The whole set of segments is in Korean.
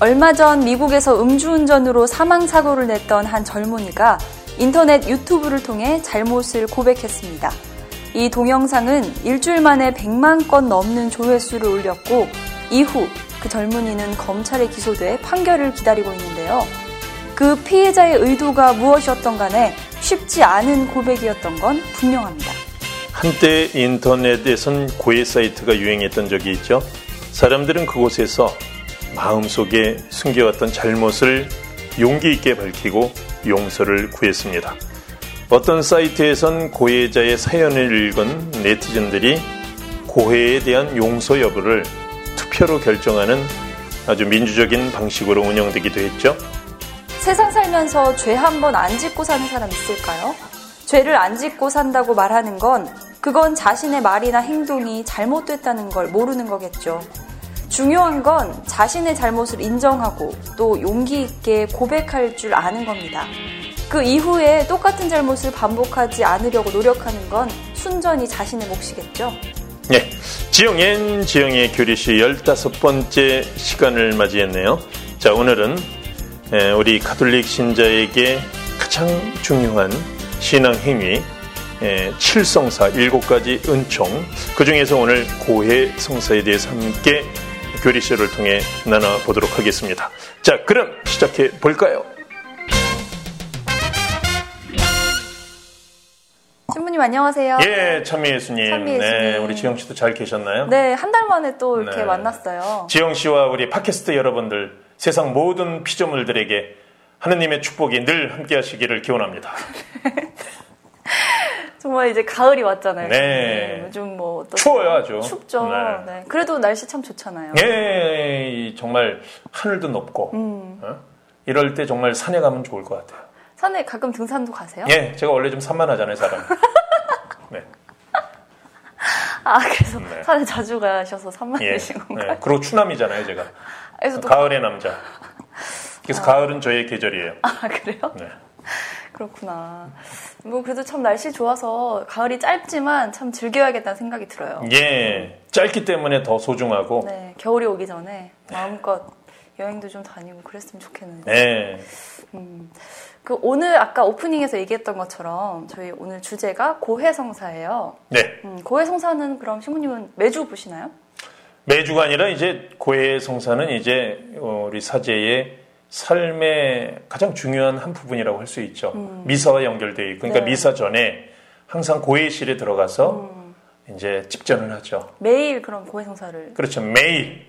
얼마 전 미국에서 음주운전으로 사망사고를 냈던 한 젊은이가 인터넷 유튜브를 통해 잘못을 고백했습니다. 이 동영상은 일주일 만에 100만 건 넘는 조회수를 올렸고 이후 그 젊은이는 검찰에 기소돼 판결을 기다리고 있는데요. 그 피해자의 의도가 무엇이었던 간에 쉽지 않은 고백이었던 건 분명합니다. 한때 인터넷에선 고해 사이트가 유행했던 적이 있죠. 사람들은 그곳에서 마음속에 숨겨왔던 잘못을 용기 있게 밝히고 용서를 구했습니다. 어떤 사이트에선 고해자의 사연을 읽은 네티즌들이 고해에 대한 용서 여부를 투표로 결정하는 아주 민주적인 방식으로 운영되기도 했죠. 세상 살면서 죄 한 번 안 짓고 사는 사람 있을까요? 죄를 안 짓고 산다고 말하는 건 그건 자신의 말이나 행동이 잘못됐다는 걸 모르는 거겠죠. 중요한 건 자신의 잘못을 인정하고 또 용기 있게 고백할 줄 아는 겁니다. 그 이후에 똑같은 잘못을 반복하지 않으려고 노력하는 건 순전히 자신의 몫이겠죠. 네. 지영엔 지영의 교리시 15번째 시간을 맞이했네요. 자, 오늘은 우리 가톨릭 신자에게 가장 중요한 신앙 행위, 칠성사, 일곱 가지 은총, 그 중에서 오늘 고해 성사에 대해서 함께 교리시를 통해 나눠보도록 하겠습니다. 자, 그럼 시작해 볼까요? 신부님 안녕하세요. 예, 참미 예수님. 참미 예수님. 네, 우리 지영 씨도 잘 계셨나요? 네, 한 달 만에 또 이렇게 네. 만났어요. 지영 씨와 우리 팟캐스트 여러분들, 세상 모든 피조물들에게 하느님의 축복이 늘 함께 하시기를 기원합니다. 정말 이제 가을이 왔잖아요. 네. 요즘 뭐? 추워요, 아주. 춥죠. 네. 네. 그래도 날씨 참 좋잖아요. 예, 이 정말 하늘도 높고, 음. 어? 이럴 때 정말 산에 가면 좋을 것 같아요. 산에 가끔 등산도 가세요? 예, 제가 원래 좀 산만하잖아요, 사람. 네, 아, 그래서 네. 산에 자주 가셔서 예. 산만해진 건가요? 네. 그리고 추남이잖아요, 제가. 그래서 또 가을의 남자. 그래서 가을은 저의 계절이에요. 아, 그래요? 네. 그렇구나. 뭐 그래도 참 날씨 좋아서 가을이 짧지만 참 즐겨야겠다는 생각이 들어요. 예, 짧기 때문에 더 소중하고, 네, 겨울이 오기 전에 마음껏 여행도 좀 다니고 그랬으면 좋겠는데. 네. 그 오늘 아까 오프닝에서 얘기했던 것처럼 저희 오늘 주제가 고해성사예요. 네. 음, 고해성사는 그럼 신부님은 매주 보시나요? 매주가 아니라 이제 고해 성사는 이제 어, 우리 사제의 삶의 가장 중요한 한 부분이라고 할 수 있죠. 미사와 연결되어 있고, 그러니까 음. 네. 미사 전에 항상 고해실에 들어가서 이제 집전을 하죠. 매일 그럼 고해성사를 그렇죠. 매일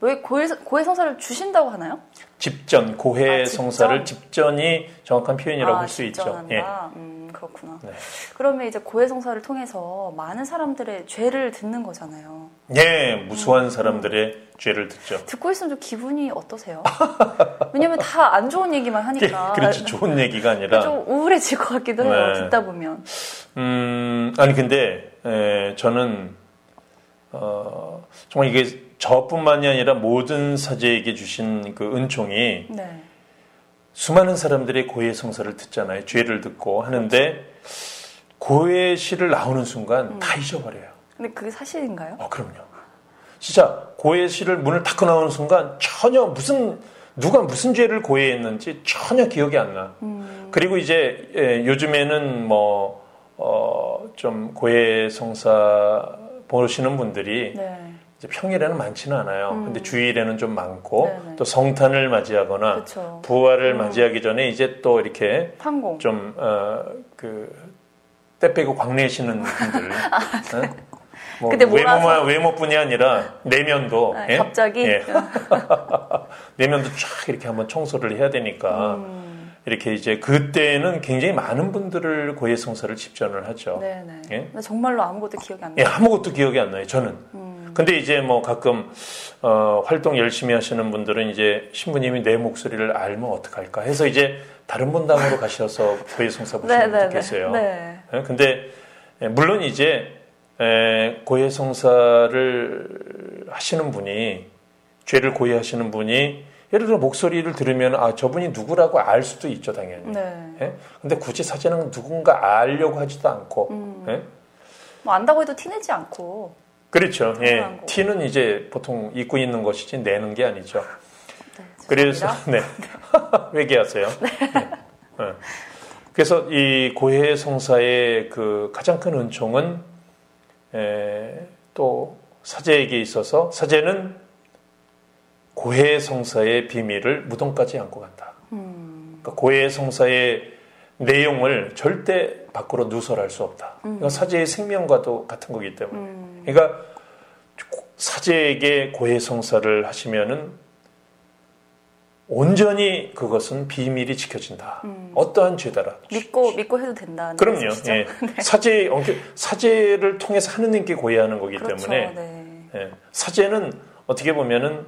왜 고해, 고해 성사를 주신다고 하나요? 집전, 고해 아? 성사를 집전이 정확한 표현이라고 아, 할수 있죠. 예. 음, 그렇구나. 네. 그러면 이제 고해 성사를 통해서 많은 사람들의 죄를 듣는 거잖아요. 예, 음. 무수한 사람들의 죄를 듣죠. 듣고 있으면 좀 기분이 어떠세요? 왜냐면 다 안 좋은 얘기만 하니까. 그렇지, 좋은 얘기가 아니라. 좀 우울해질 것 같기도 해요. 네. 듣다 보면. 음, 아니, 근데, 에, 저는, 어, 정말 이게 저뿐만이 아니라 모든 사제에게 주신 그 은총이 네. 수많은 사람들의 고해 성사를 듣잖아요. 죄를 듣고 하는데, 고해 시를 나오는 순간 음. 다 잊어버려요. 근데 그게 사실인가요? 어, 그럼요. 진짜 고해 시를 문을 닫고 나오는 순간 전혀 무슨 누가 무슨 죄를 고해했는지 전혀 기억이 안 나. 음. 그리고 이제 예, 요즘에는 뭐 어, 좀 고해 성사 보시는 분들이 네. 평일에는 많지는 않아요. 근데 주일에는 좀 많고 네네. 또 성탄을 맞이하거나 그쵸. 부활을 맞이하기 전에 이제 또 이렇게 판공. 좀, 어, 그, 때 빼고 광내시는 분들. 어? 뭐 근데 몰아서. 외모만, 외모뿐이 아니라 내면도. 아, 예? 갑자기? 예. 내면도 쫙 이렇게 한번 청소를 해야 되니까. 음. 이렇게 이제 그때는 굉장히 많은 분들을 고해 성사를 집전을 하죠. 네네. 예? 근데 정말로 아무것도 기억이 안 예, 나요. 아무것도 기억이 안 나요, 저는. 음. 근데 이제 뭐 가끔, 어, 활동 열심히 하시는 분들은 이제 신부님이 내 목소리를 알면 어떡할까 해서 이제 다른 분당으로 가셔서 고해 성사 보시는 분들 네네네. 계세요. 네. 예, 근데 예, 물론 이제 에, 고해 성사를 하시는 분이 죄를 고해하시는 분이 예를 들어 목소리를 들으면 아 저분이 누구라고 알 수도 있죠 당연히. 네. 예? 근데 굳이 사진은 누군가 알려고 하지도 않고. 음. 예? 뭐 안다고 해도 티내지 않고. 그렇죠. 예. 티는 이제 보통 입고 있는 것이지 내는 게 아니죠. 네, 그래서 네 회개하세요. 네. 네. 그래서 이 고해 성사의 그 가장 큰 은총은 에, 또 사제에게 있어서 사제는 고해 성사의 비밀을 무덤까지 안고 간다. 음. 그러니까 고해 성사의 내용을 절대 밖으로 누설할 수 없다. 음. 이건 사제의 생명과도 같은 거기 때문에. 음. 그러니까 사제에게 고해 성사를 하시면은 온전히 그것은 비밀이 지켜진다. 음. 어떠한 죄다라. 믿고 믿고 해도 된다. 그럼요. 예. 네. 사제 사제를 통해서 하느님께 고해하는 거기 그렇죠. 때문에 네. 예. 사제는 어떻게 보면은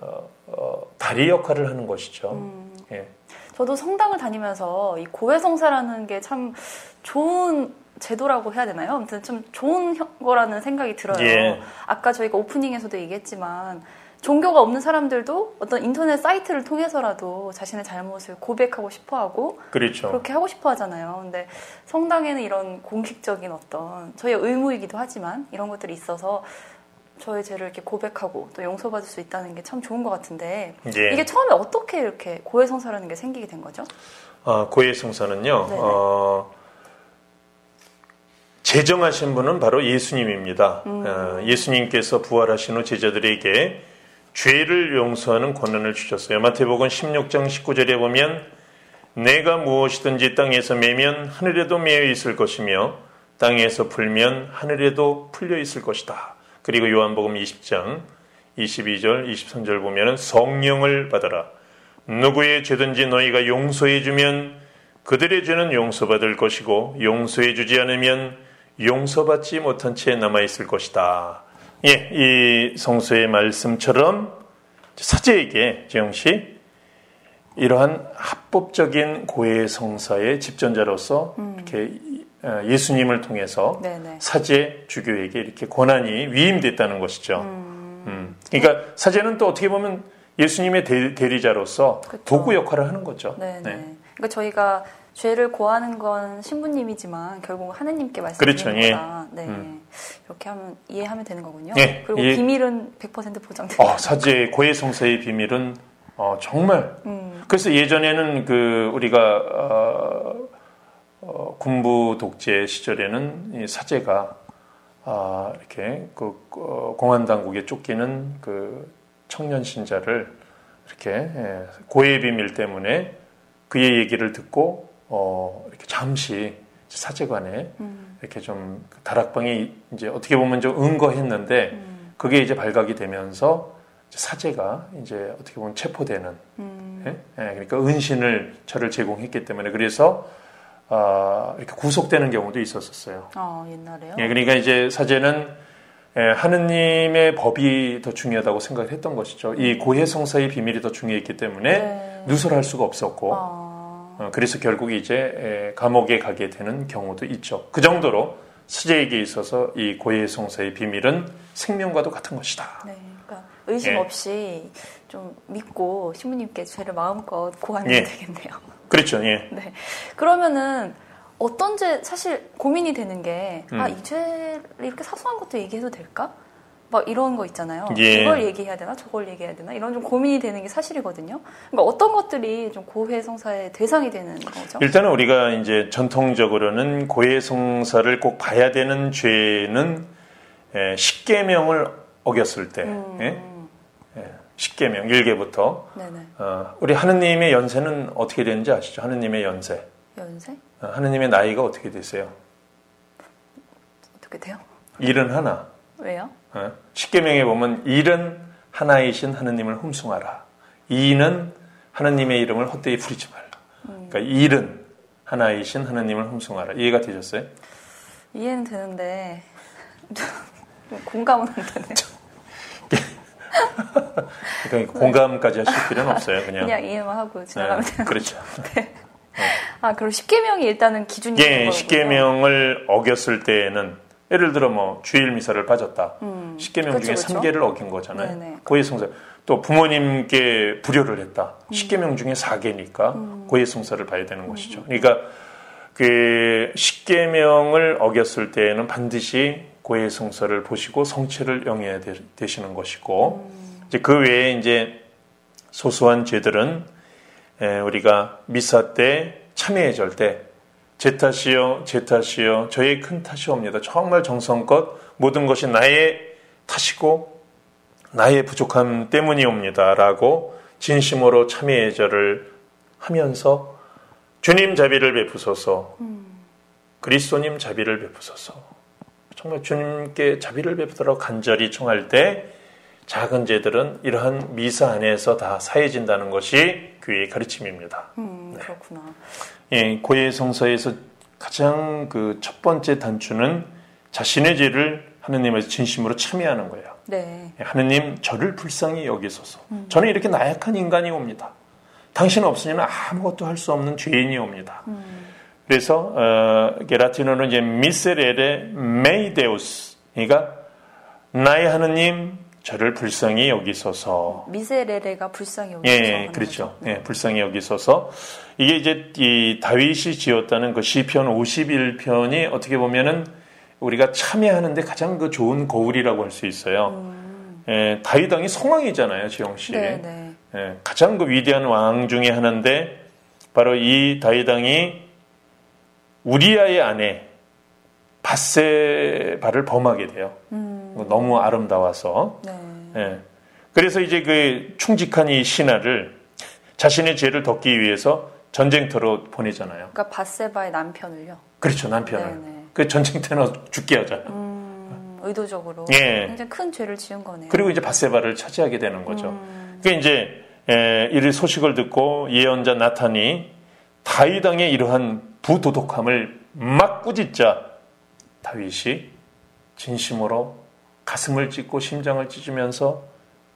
어, 어, 다리 역할을 하는 것이죠. 음. 예. 저도 성당을 다니면서 이 고해성사라는 게 참 좋은 제도라고 해야 되나요? 아무튼 좀 좋은 거라는 생각이 들어요. 예. 아까 저희가 오프닝에서도 얘기했지만 종교가 없는 사람들도 어떤 인터넷 사이트를 통해서라도 자신의 잘못을 고백하고 싶어 하고 그렇죠. 그렇게 하고 싶어 하잖아요. 근데 성당에는 이런 공식적인 어떤 저희의 의무이기도 하지만 이런 것들이 있어서 저의 죄를 이렇게 고백하고 또 용서받을 수 있다는 게 참 좋은 것 같은데 예. 이게 처음에 어떻게 이렇게 고해성사라는 게 생기게 된 거죠? 어, 고해성사는요. 어, 제정하신 분은 바로 예수님입니다. 음. 어, 예수님께서 부활하신 후 제자들에게 죄를 용서하는 권한을 주셨어요. 마태복음 16장 19절에 보면 내가 무엇이든지 땅에서 매면 하늘에도 매여 있을 것이며 땅에서 풀면 하늘에도 풀려 있을 것이다. 그리고 요한복음 20장 22절 23절 보면 성령을 받아라. 누구의 죄든지 너희가 용서해 주면 그들의 죄는 용서받을 것이고 용서해 주지 않으면 용서받지 못한 채 남아 있을 것이다. 예, 이 성서의 말씀처럼 사제에게 지영 씨 이러한 합법적인 고해 성사의 집전자로서 음. 이렇게 어, 예수님을 통해서 네네. 사제 주교에게 이렇게 권한이 위임됐다는 것이죠. 음. 음. 그러니까 사제는 또 어떻게 보면 예수님의 대, 리자로서 도구 역할을 하는 거죠. 네네. 네. 그러니까 저희가 죄를 고하는 건 신부님이지만 결국 하느님께 말씀드리는 그렇죠. 예. 거다. 네. 음. 이렇게 하면 이해하면 되는 거군요. 예. 그리고 예. 비밀은 100% 보장됩니다. 어, 사제 고해 성사의 비밀은 어, 정말. 음. 그래서 예전에는 그 우리가 어, 어, 군부 독재 시절에는 이 사제가 아, 이렇게 그 어, 공안 당국에 쫓기는 그 청년 신자를 이렇게 예, 고해 비밀 때문에 그의 얘기를 듣고 어, 이렇게 잠시 사제관에 음. 이렇게 좀 다락방에 이제 어떻게 보면 좀 응거했는데 음. 그게 이제 발각이 되면서 사제가 이제 어떻게 보면 체포되는 음. 예? 예, 그러니까 은신을 저를 제공했기 때문에 그래서 아, 이렇게 구속되는 경우도 있었었어요. 아, 옛날에요? 예, 그러니까 이제 사제는 예, 하느님의 법이 더 중요하다고 생각을 했던 것이죠. 이 고해성사의 비밀이 더 중요했기 때문에 네. 누설할 수가 없었고 아. 어, 그래서 결국 이제 감옥에 가게 되는 경우도 있죠. 그 정도로 수제에게 있어서 이 고해 성사의 비밀은 생명과도 같은 것이다. 네, 그러니까 의심 예. 없이 좀 믿고 신부님께 죄를 마음껏 고하면 예. 되겠네요. 그렇죠. 예. 네. 그러면은 어떤 죄 사실 고민이 되는 게 아, 음. 아이 죄를 이렇게 사소한 것도 얘기해도 될까? 막 이런 거 있잖아요. 예. 이걸 얘기해야 되나 저걸 얘기해야 되나 이런 좀 고민이 되는 게 사실이거든요. 그러니까 어떤 것들이 좀 고해성사의 대상이 되는 거죠? 일단은 우리가 이제 전통적으로는 고해성사를 꼭 봐야 되는 죄는 예, 십계명을 어겼을 때 음. 예? 예, 십계명 일계부터 어, 우리 하느님의 연세는 어떻게 되는지 아시죠? 하느님의 연세. 연세? 어, 하느님의 나이가 어떻게 되세요? 어떻게 돼요? 일은 하나. 왜요? 어? 십계명에 보면 일은 하나이신 하느님을 흠숭하라. 이는 하느님의 이름을 헛되이 부리지 말라. 그러니까 일은 하나이신 하느님을 흠숭하라. 이해가 되셨어요? 이해는 되는데 공감은 안 되네요. 그러니까 공감까지 하실 필요는 없어요. 그냥 그냥 이해만 하고 지나가면 네, 되는 그렇죠. 네. 아 그럼 십계명이 일단은 기준이 예, 십계명을 어겼을 때에는 예를 들어 뭐 주일 미사를 빠졌다. 음, 십계명 중에 그쵸. 3개를 어긴 거잖아요. 고해성사. 또 부모님께 불효를 했다. 음. 10계명 중에 4개니까 음. 고해성사를 봐야 되는 음. 것이죠. 그러니까 그 십계명을 어겼을 때에는 반드시 고해성사를 보시고 성체를 영해야 되, 시는 것이고 음. 이제 그 외에 이제 소소한 죄들은 우리가 미사 때 참회의 절때 제 탓이요, 제 탓이요, 저의 큰 탓이옵니다. 정말 정성껏 모든 것이 나의 탓이고 나의 부족함 때문이옵니다. 라고 진심으로 참회의 절을 하면서 주님 자비를 베푸소서, 그리스도님 자비를 베푸소서, 정말 주님께 자비를 베푸도록 간절히 청할 때 작은 죄들은 이러한 미사 안에서 다 사해진다는 것이 교회의 가르침입니다. 음, 그렇구나. 네. 예, 고해 성서에서 가장 그 첫 번째 단추는 자신의 죄를 하느님의 진심으로 참여하는 거예요. 네. 예, 하느님 저를 불쌍히 여기소서. 음. 저는 이렇게 나약한 인간이 옵니다. 당신 없으면 아무것도 할 수 없는 죄인이옵니다. 음. 그래서 어, 라틴어는 이제 Miserere mei Deus. 그러니까 나의 하느님 저를 불쌍히 여기소서. Miserere가 불쌍히 여기소서. 예, 그렇죠. 네. 예, 불쌍히 여기소서. 이게 이제 이 다윗이 지었다는 그 시편 51편이 어떻게 보면은 우리가 참회하는데 가장 그 좋은 거울이라고 할 수 있어요. 음. 예, 다윗 왕이 성왕이잖아요, 지영 씨. 네, 네. 예, 가장 그 위대한 왕 중에 하나인데 바로 이 다윗 왕이 우리아의 아내 바세바를 범하게 돼요. 음. 뭐 너무 아름다워서. 네. 예. 그래서 이제 그 충직한 이 신하를 자신의 죄를 덮기 위해서 전쟁터로 보내잖아요. 그러니까 바세바의 남편을요. 그렇죠, 남편을. 네네. 네. 그 전쟁터로 죽게 하잖아요. 음, 의도적으로. 예. 굉장히 큰 죄를 지은 거네요. 그리고 이제 바세바를 차지하게 되는 거죠. 음. 그러니까 이제 에, 이를 소식을 듣고 예언자 나탄이 다윗 왕의 이러한 부도덕함을 막 꾸짖자 다윗이 진심으로 가슴을 찢고 심장을 찢으면서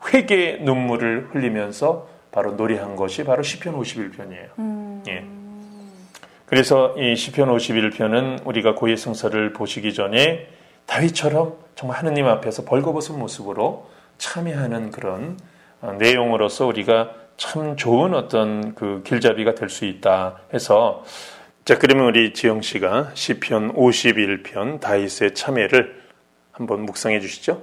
회개의 눈물을 흘리면서 바로 노래한 것이 바로 시편 51편이에요. 음. 예. 그래서 이 시편 51편은 우리가 고해 성사를 보시기 전에 다윗처럼 정말 하느님 앞에서 벌거벗은 모습으로 참여하는 그런 어, 내용으로서 우리가 참 좋은 어떤 그 길잡이가 될 수 있다 해서 자 그러면 우리 지영 씨가 시편 51편 다윗의 참여를 한번 묵상해 주시죠.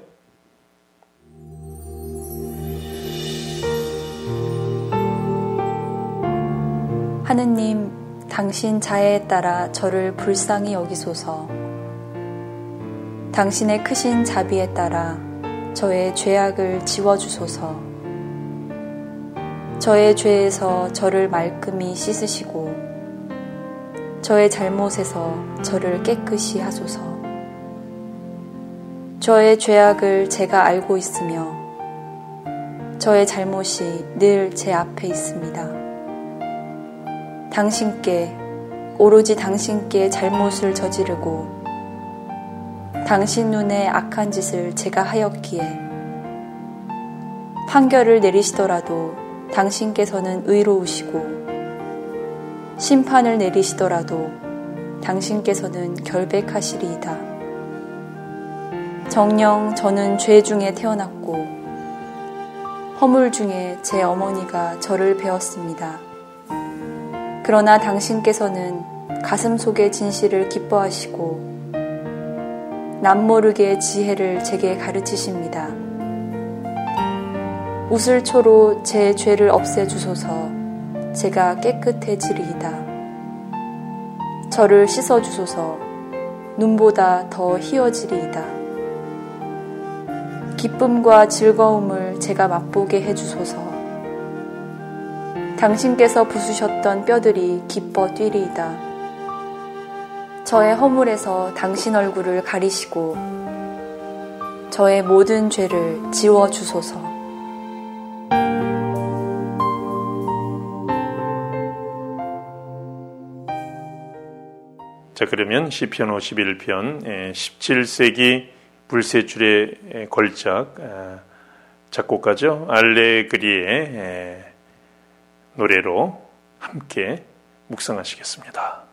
하느님, 당신 자애에 따라 저를 불쌍히 여기소서. 당신의 크신 자비에 따라 저의 죄악을 지워주소서. 저의 죄에서 저를 말끔히 씻으시고, 저의 잘못에서 저를 깨끗이 하소서. 저의 죄악을 제가 알고 있으며, 저의 잘못이 늘 제 앞에 있습니다. 당신께, 오로지 당신께 잘못을 저지르고 당신 눈에 악한 짓을 제가 하였기에 판결을 내리시더라도 당신께서는 의로우시고 심판을 내리시더라도 당신께서는 결백하시리이다. 정령 저는 죄 중에 태어났고 허물 중에 제 어머니가 저를 배웠습니다. 그러나 당신께서는 가슴 속의 진실을 기뻐하시고 남모르게 지혜를 제게 가르치십니다. 우슬초로 제 죄를 없애주소서 제가 깨끗해지리이다. 저를 씻어주소서 눈보다 더 희어지리이다. 기쁨과 즐거움을 제가 맛보게 해주소서 당신께서 부수셨던 뼈들이 기뻐 뛰리이다. 저의 허물에서 당신 얼굴을 가리시고 저의 모든 죄를 지워 주소서. 자, 그러면 시편 51편 17세기 불세출의 걸작 작곡가죠. 알레그리의 노래로 함께 묵상하시겠습니다.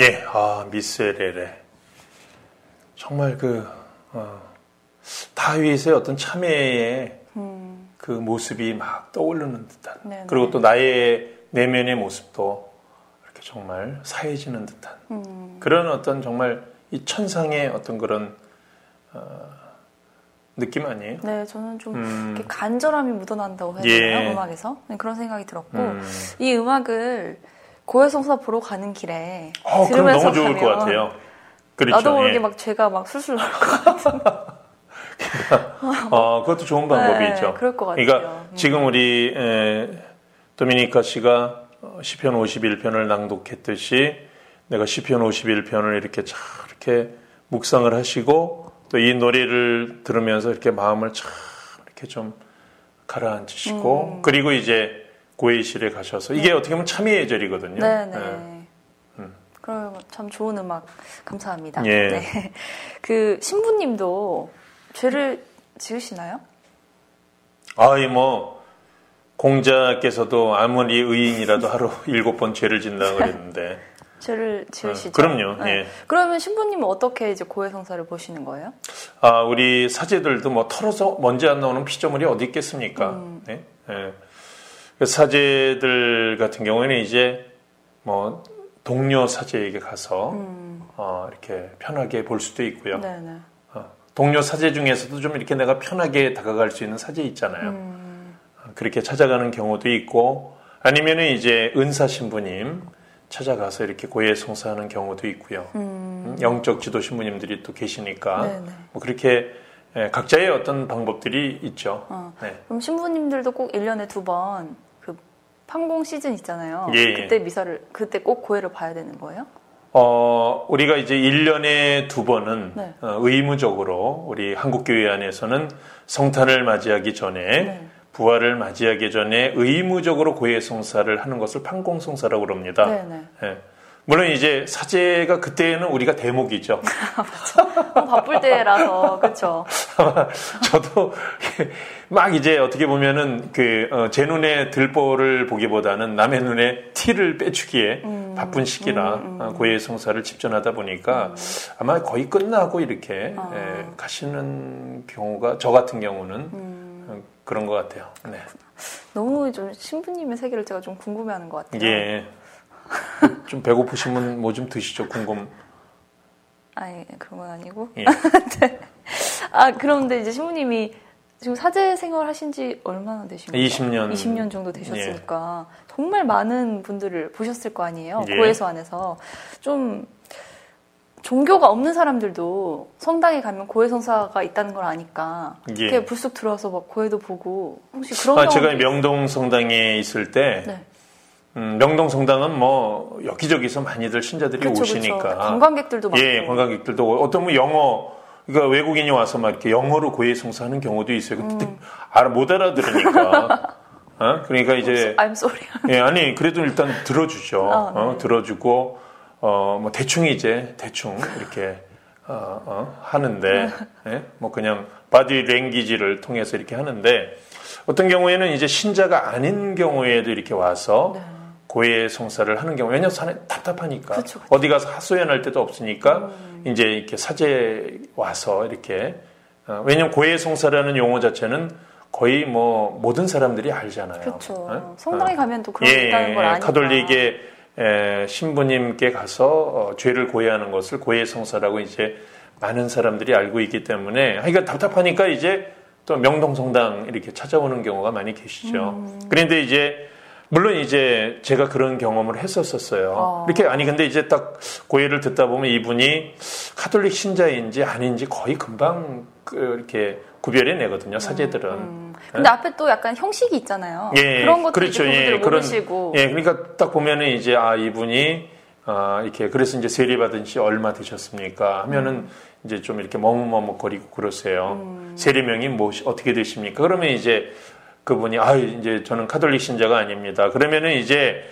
예, 아 미세레레 정말 그 어, 다윗의 어떤 참회의 음. 그 모습이 막 떠오르는 듯한 네네. 그리고 또 나의 내면의 모습도 이렇게 정말 사해지는 듯한 음. 그런 어떤 정말 이 천상의 어떤 그런 어, 느낌 아니에요? 네, 저는 좀 음. 간절함이 묻어난다고 해야 되나요? 예. 음악에서 네, 그런 생각이 들었고 음. 이 음악을 고해성사 보러 가는 길에 어, 들으면서 너무 좋을 것 같아요. 그렇죠. 나도 모르게 예. 막 죄가 막 술술 나올 것 같은. 어, 그것도 좋은 방법이죠. 네, 그럴 것 같아요. 그러니까 음. 지금 우리 에, 도미니카 씨가 시편 51편을 낭독했듯이 내가 시편 51편을 이렇게 잘 이렇게 묵상을 하시고 또 이 노래를 들으면서 이렇게 마음을 참 이렇게 좀 가라앉히시고 음. 그리고 이제 고해실에 가셔서 이게 네. 어떻게 보면 참여의 절이거든요. 네네. 네. 음. 그럼 참 좋은 음악 감사합니다. 예. 네. 그 신부님도 죄를 지으시나요? 아이 뭐 공자께서도 아무리 의인이라도 하루 일곱 번 죄를 짓는다 그랬는데 죄를 지으시죠. 어, 그럼요. 네. 예. 그러면 신부님은 어떻게 이제 고해성사를 보시는 거예요? 아, 우리 사제들도 뭐 털어서 먼지 안 나오는 피조물이 어디 있겠습니까? 음. 네? 예. 그 사제들 같은 경우에는 이제 뭐 동료 사제에게 가서 음. 어, 이렇게 편하게 볼 수도 있고요. 네네. 어, 동료 사제 중에서도 좀 이렇게 내가 편하게 다가갈 수 있는 사제 있잖아요. 음. 어, 그렇게 찾아가는 경우도 있고 아니면은 이제 은사 신부님 찾아가서 이렇게 고해 성사하는 경우도 있고요. 음. 음. 영적 지도 신부님들이 또 계시니까 네네. 뭐 그렇게 예, 각자의 어떤 방법들이 있죠. 어. 네. 그럼 신부님들도 꼭 1년에 두번그 판공 시즌 있잖아요. 예, 예. 그때 미사를 그때 꼭 고해를 봐야 되는 거예요? 어, 우리가 이제 1년에 두 번은 네. 어, 의무적으로 우리 한국교회 안에서는 성탄을 맞이하기 전에 네. 부활을 맞이하기 전에 의무적으로 고해 성사를 하는 것을 판공성사라고 그럽니다. 네네. 예. 물론 이제 사제가 그때는 우리가 대목이죠. 바쁠 때라서 그렇죠. 저도 막 이제 어떻게 보면은 그제 어, 눈에 들보를 보기보다는 남의 눈에 티를 빼주기에 음, 바쁜 시기라 음, 음. 어, 고해 성사를 집전하다 보니까 음. 아마 거의 끝나고 이렇게 아. 예, 가시는 경우가 저 같은 경우는 음. 어, 그런 것 같아요. 네. 너무 좀 신부님의 세계를 제가 좀 궁금해하는 것 같아요. 예. 좀 배고프시면 뭐 좀 드시죠, 궁금. 아니, 그런 건 아니고. 예. 네. 아, 그런데 이제 신부님이 지금 사제 생활 하신 지 얼마나 거예요? 20년. 20년 정도 되셨으니까. 예. 정말 많은 분들을 보셨을 거 아니에요? 예. 고해소 안에서. 좀, 종교가 없는 사람들도 성당에 가면 고해 성사가 있다는 걸 아니까 예. 이렇게 불쑥 들어와서 막 고해도 보고 혹시 그런 아, 제가 명동 성당에 있을 때 네. 음, 명동 성당은 뭐 여기저기서 많이들 신자들이 그쵸, 오시니까 그쵸. 관광객들도 많고 예, 관광객들도 어떤 분 영어 그러니까 외국인이 와서 막 이렇게 영어로 고해 성사하는 경우도 있어요. 근데 음. 알아 못 알아들으니까. 어? 그러니까 이제 I'm sorry. 예, 아니 그래도 일단 들어주죠. 어, 네. 어, 들어주고 어, 뭐 대충 이제 대충 이렇게 어, 어, 하는데 예? 뭐 그냥 바디 랭귀지를 통해서 이렇게 하는데 어떤 경우에는 이제 신자가 아닌 경우에도 이렇게 와서 네. 고해 성사를 하는 경우 왜냐면 산에 답답하니까 그쵸, 그쵸. 어디 가서 하소연할 때도 없으니까 음. 이제 이렇게 사제 와서 이렇게 어, 왜냐면 고해 성사라는 용어 자체는 거의 뭐 모든 사람들이 알잖아요. 그렇죠. 어? 성당에 어. 가면 또 그런 게 예, 있다는 걸 아니까. 가톨릭의 에, 신부님께 가서 어, 죄를 고해하는 것을 고해 성사라고 이제 많은 사람들이 알고 있기 때문에 그러니까 답답하니까 이제 또 명동성당 이렇게 찾아오는 경우가 많이 계시죠. 음. 그런데 이제 물론 이제 제가 그런 경험을 했었었어요. 어. 이렇게 아니 근데 이제 딱 고해를 듣다 보면 이분이 카톨릭 신자인지 아닌지 거의 금방 그 이렇게 구별해 내거든요. 사제들은. 음, 음. 근데 네? 앞에 또 약간 형식이 있잖아요. 예, 그런 것도 그렇죠. 예, 모르시고. 그런, 예, 그러니까 딱 보면은 이제 아 이분이 아 이렇게 그래서 이제 세례 받은 지 얼마 되셨습니까? 하면은 음. 이제 좀 이렇게 머뭇머뭇거리고 그러세요. 음. 세례명이 뭐 어떻게 되십니까? 그러면 이제 그분이 아 이제 저는 카톨릭 신자가 아닙니다. 그러면은 이제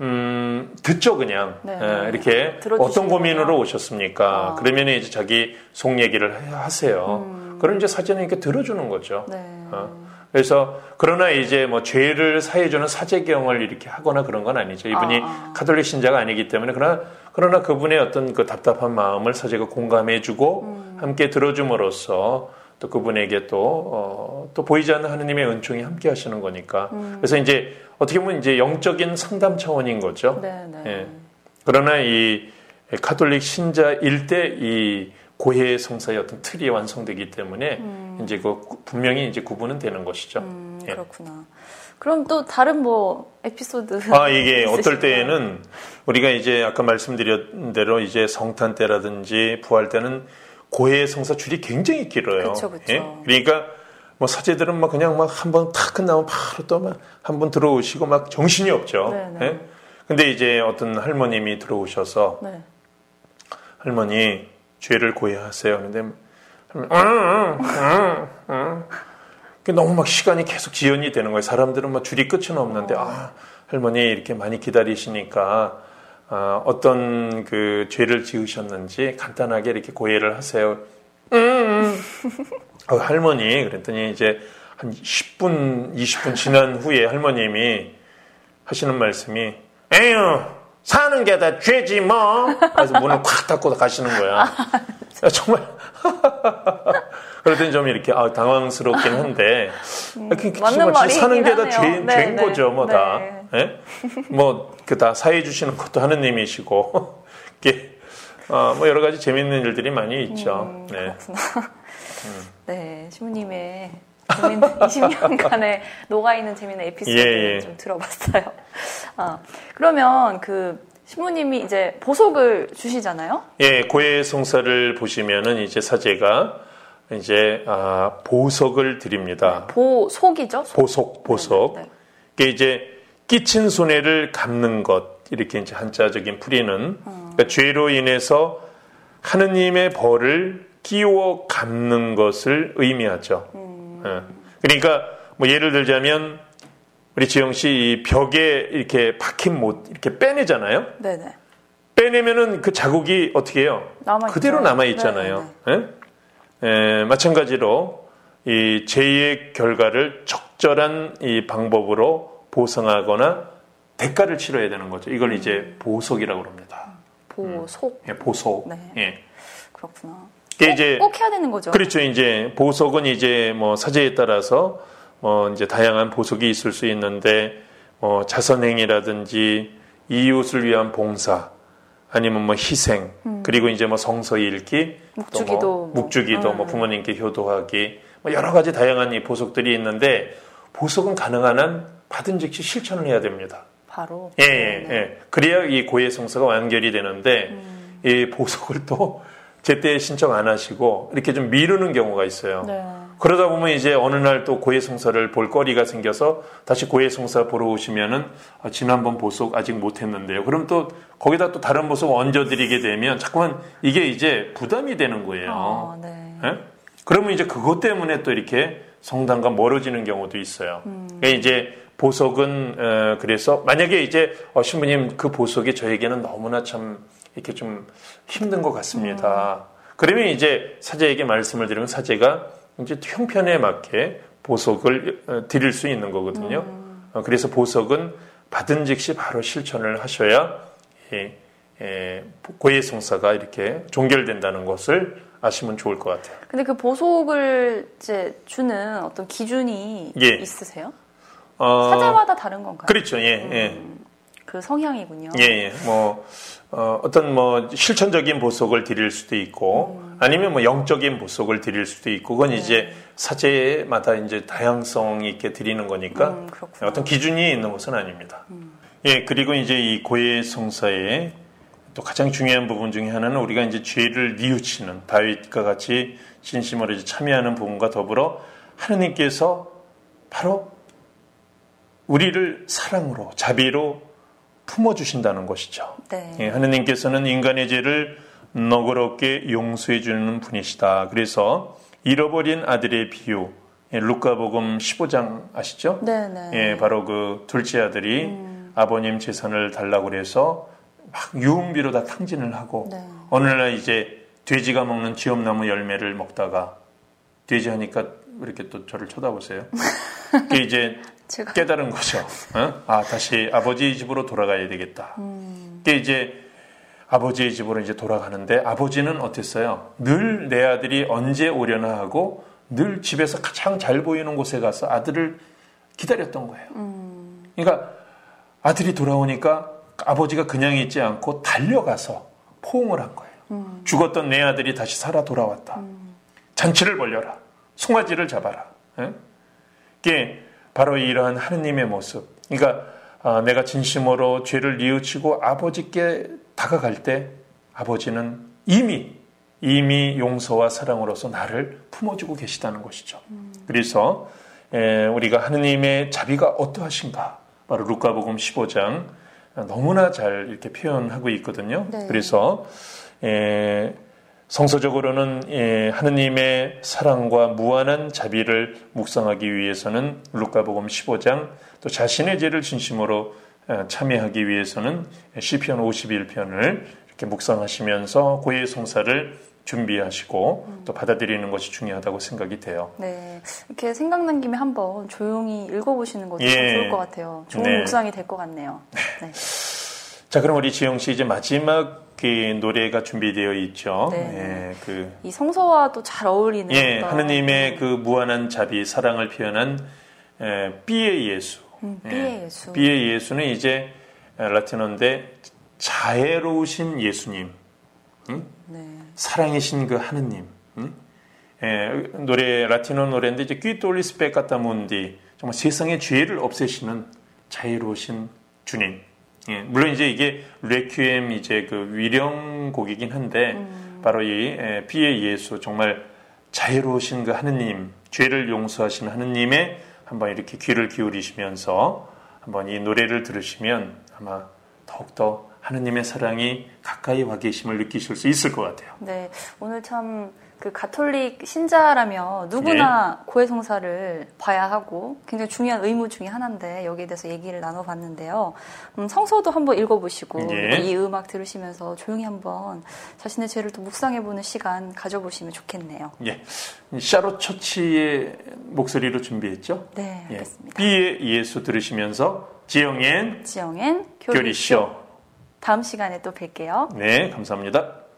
음, 듣죠, 그냥. 네. 예, 이렇게 어떤 고민으로 오셨습니까? 아. 그러면 이제 자기 속 얘기를 하세요. 음. 그럼 이제 사제는 이렇게 들어주는 거죠. 네. 어. 그래서 그러나 이제 뭐 죄를 사해주는 사제경을 이렇게 하거나 그런 건 아니죠. 이분이 아. 카톨릭 신자가 아니기 때문에 그러나 그러나 그분의 어떤 그 답답한 마음을 사제가 공감해주고 음. 함께 들어줌으로써 또 그분에게 또, 어, 또 보이지 않는 하느님의 은총이 함께 하시는 거니까. 음. 그래서 이제 어떻게 보면 이제 영적인 상담 차원인 거죠. 네, 네. 예. 그러나 이 카톨릭 신자일 때이 고해 성사의 어떤 틀이 완성되기 때문에 음. 이제 그 분명히 이제 구분은 되는 것이죠. 음, 예. 그렇구나. 그럼 또 다른 뭐 에피소드 아 이게 어떨 때에는 우리가 이제 아까 말씀드린 대로 이제 성탄 때라든지 부활 때는 고해 성사 줄이 굉장히 길어요. 그쵸, 그쵸. 예? 그러니까 뭐 사제들은 막 그냥 막 한 번 탁 끝나면 바로 또 막 한 번 들어오시고 막 정신이 없죠. 네, 네. 예? 근데 이제 어떤 할머님이 들어오셔서 네. 할머니 죄를 고해하세요. 근데 응, 응, 응, 응. 너무 막 시간이 계속 지연이 되는 거예요. 사람들은 막 줄이 끝은 없는데 아 할머니 이렇게 많이 기다리시니까 아, 어떤 그 죄를 지으셨는지 간단하게 이렇게 고해를 하세요. 음, 어, 할머니 그랬더니 이제 한 10분, 20분 지난 후에 할머님이 하시는 말씀이 에휴 사는 게 다 죄지 뭐. 그래서 문을 콱 닫고 가시는 거야. 아, 정말 그럴 땐좀 이렇게 아, 당황스럽긴 한데 음, 그, 그 맞는 말이 사는 게 다 죄, 네, 죄인 네, 거죠, 뭐 네. 다. 예? 뭐 그 다 사해 주시는 것도 하느님이시고 이게 어, 뭐 여러 가지 재밌는 일들이 많이 있죠. 음, 네. 그렇구나. 음. 네, 재밌는 20년간의 녹아 있는 재밌는 에피소드를 예, 예. 좀 들어봤어요. 아, 그러면 그 신부님이 이제 보석을 주시잖아요. 예, 고해 성사를 보시면은 이제 사제가 이제 아, 보석을 드립니다. 네, 보속이죠? 보석, 보석. 네, 네, 네. 이게 이제 끼친 손해를 갚는 것 이렇게 이제 한자적인 풀이는 음. 그러니까 죄로 인해서 하느님의 벌을 끼워 갚는 것을 의미하죠. 음. 예. 그러니까 뭐 예를 들자면 우리 지영 씨이 벽에 이렇게 박힌 못 이렇게 빼내잖아요. 네네. 빼내면은 그 자국이 어떻게 해요? 남아 그대로 남아 있잖아요. 예? 예, 마찬가지로 이 죄의 결과를 적절한 이 방법으로 보상하거나 대가를 치러야 되는 거죠. 이걸 이제 보석이라고 합니다. 보석. 음. 예, 보석. 네. 예. 그렇구나. 꼭, 이제 꼭 해야 되는 거죠. 그렇죠. 이제 보석은 이제 뭐 사제에 따라서 뭐 이제 다양한 보석이 있을 수 있는데 뭐 자선행위라든지 이웃을 위한 봉사 아니면 뭐 희생 음. 그리고 이제 뭐 성서 읽기 묵주기도 뭐 묵주기도 음. 뭐 부모님께 효도하기 뭐 여러 가지 다양한 이 보석들이 있는데 보석은 가능한 한 받은 즉시 실천을 해야 됩니다. 바로 예, 예, 네. 예. 그래야 이 고해 성사가 완결이 되는데 음. 이 보석을 또 제때 신청 안 하시고 이렇게 좀 미루는 경우가 있어요. 네. 그러다 보면 이제 어느 날 또 고해성사를 볼 거리가 생겨서 다시 고해성사 보러 오시면은 아, 지난번 보석 아직 못 했는데요. 그럼 또 거기다 또 다른 보석 얹어드리게 되면 자꾸만 이게 이제 부담이 되는 거예요. 아, 네. 네? 그러면 이제 그것 때문에 또 이렇게 성당과 멀어지는 경우도 있어요. 음. 그러니까 이제 보석은 어, 그래서 만약에 이제 어, 신부님 그 보석이 저에게는 너무나 참 이렇게 좀 힘든 것 같습니다. 음. 그러면 이제 사제에게 말씀을 드리면 사제가 이제 형편에 맞게 보석을 어, 드릴 수 있는 거거든요. 음. 어, 그래서 보석은 받은 즉시 바로 실천을 하셔야 예, 예, 고해 성사가 이렇게 종결된다는 것을 아시면 좋을 것 같아요. 근데 그 보석을 이제 주는 어떤 기준이 예. 있으세요? 어, 사제마다 다른 건가요? 그렇죠. 예, 예. 음, 그 성향이군요. 예, 예. 뭐 어, 어떤 뭐 실천적인 보석을 드릴 수도 있고 음. 아니면 뭐 영적인 보석을 드릴 수도 있고 그건 네. 이제 사제마다 이제 다양성 있게 드리는 거니까 음, 어떤 기준이 있는 것은 아닙니다. 음. 예, 그리고 이제 이 고해 성사의 또 가장 중요한 부분 중에 하나는 우리가 이제 죄를 뉘우치는 다윗과 같이 진심으로 이제 참여하는 부분과 더불어 하느님께서 바로 우리를 사랑으로 자비로 품어 주신다는 것이죠. 네. 예, 하느님께서는 인간의 죄를 너그럽게 용서해 주는 분이시다. 그래서 잃어버린 아들의 비유, 예, 루카복음 15장 아시죠? 네, 네. 예, 바로 그 둘째 아들이 음. 아버님 재산을 달라고 그래서 막 유흥비로 다 탕진을 하고 네. 어느 날 이제 돼지가 먹는 지엄나무 열매를 먹다가 돼지 하니까 이렇게 또 저를 쳐다보세요. 그게 이제 제가... 깨달은 거죠. 어? 아 다시 아버지 집으로 돌아가야 되겠다. 음... 그게 이제 아버지의 집으로 이제 돌아가는데 아버지는 어땠어요? 늘 내 아들이 언제 오려나 하고 늘 집에서 가장 잘 보이는 곳에 가서 아들을 기다렸던 거예요. 음. 그러니까 아들이 돌아오니까 아버지가 그냥 있지 않고 달려가서 포옹을 한 거예요. 음. 죽었던 내 아들이 다시 살아 돌아왔다. 음. 잔치를 벌려라. 송아지를 잡아라. 예? 바로 이러한 하느님의 모습. 그러니까 아, 내가 진심으로 죄를 뉘우치고 아버지께 다가갈 때 아버지는 이미 이미 용서와 사랑으로서 나를 품어주고 계시다는 것이죠. 음. 그래서 우리가 하느님의 자비가 어떠하신가 바로 루카복음 15장 너무나 잘 이렇게 표현하고 있거든요. 네. 그래서 성서적으로는 하느님의 사랑과 무한한 자비를 묵상하기 위해서는 루카복음 15장 또 자신의 죄를 진심으로 어, 참여하기 위해서는 시편 51편을 이렇게 묵상하시면서 고해 성사를 준비하시고 음. 또 받아들이는 것이 중요하다고 생각이 돼요. 네, 이렇게 생각난 김에 한번 조용히 읽어보시는 것도 예. 좋을 것 같아요. 좋은 네. 묵상이 될 것 같네요. 네. 자, 그럼 우리 지영 씨 이제 마지막 그 노래가 준비되어 있죠. 네. 예, 그, 이 성서와도 잘 어울리는. 예, 하느님의 네. 그 무한한 자비, 사랑을 표현한 예, 삐의 예수. 음, 삐의 예, 예수. 삐의 예수는 이제 라틴어인데 자애로우신 예수님. 응? 네. 사랑이신 그 하느님. 응? 예, 노래 라틴어 노래인데 이제 퀴톨리 스페카타 문디 정말 세상의 죄를 없애시는 자애로우신 주님. 예, 물론 이제 이게 레퀴엠 이제 그 위령곡이긴 한데 음. 바로 이 예, 피의 예수 정말 자유로우신 그 하느님 죄를 용서하신 하느님의 한번 이렇게 귀를 기울이시면서 한번 이 노래를 들으시면 아마 더욱더 하느님의 사랑이 가까이 와 계심을 느끼실 수 있을 것 같아요. 네, 오늘 참 그 가톨릭 신자라면 누구나 예. 고해성사를 봐야 하고 굉장히 중요한 의무 중의 하나인데 여기에 대해서 얘기를 나눠봤는데요. 음, 성서도 한번 읽어보시고 예. 이 음악 들으시면서 조용히 한번 자신의 죄를 또 묵상해보는 시간 가져보시면 좋겠네요. 예, 샤롯 처치의 목소리로 준비했죠? 네, 예. 알겠습니다. B의 예수 들으시면서 지영엔 지영엔 교리쇼. 교리쇼. 다음 시간에 또 뵐게요. 네, 감사합니다.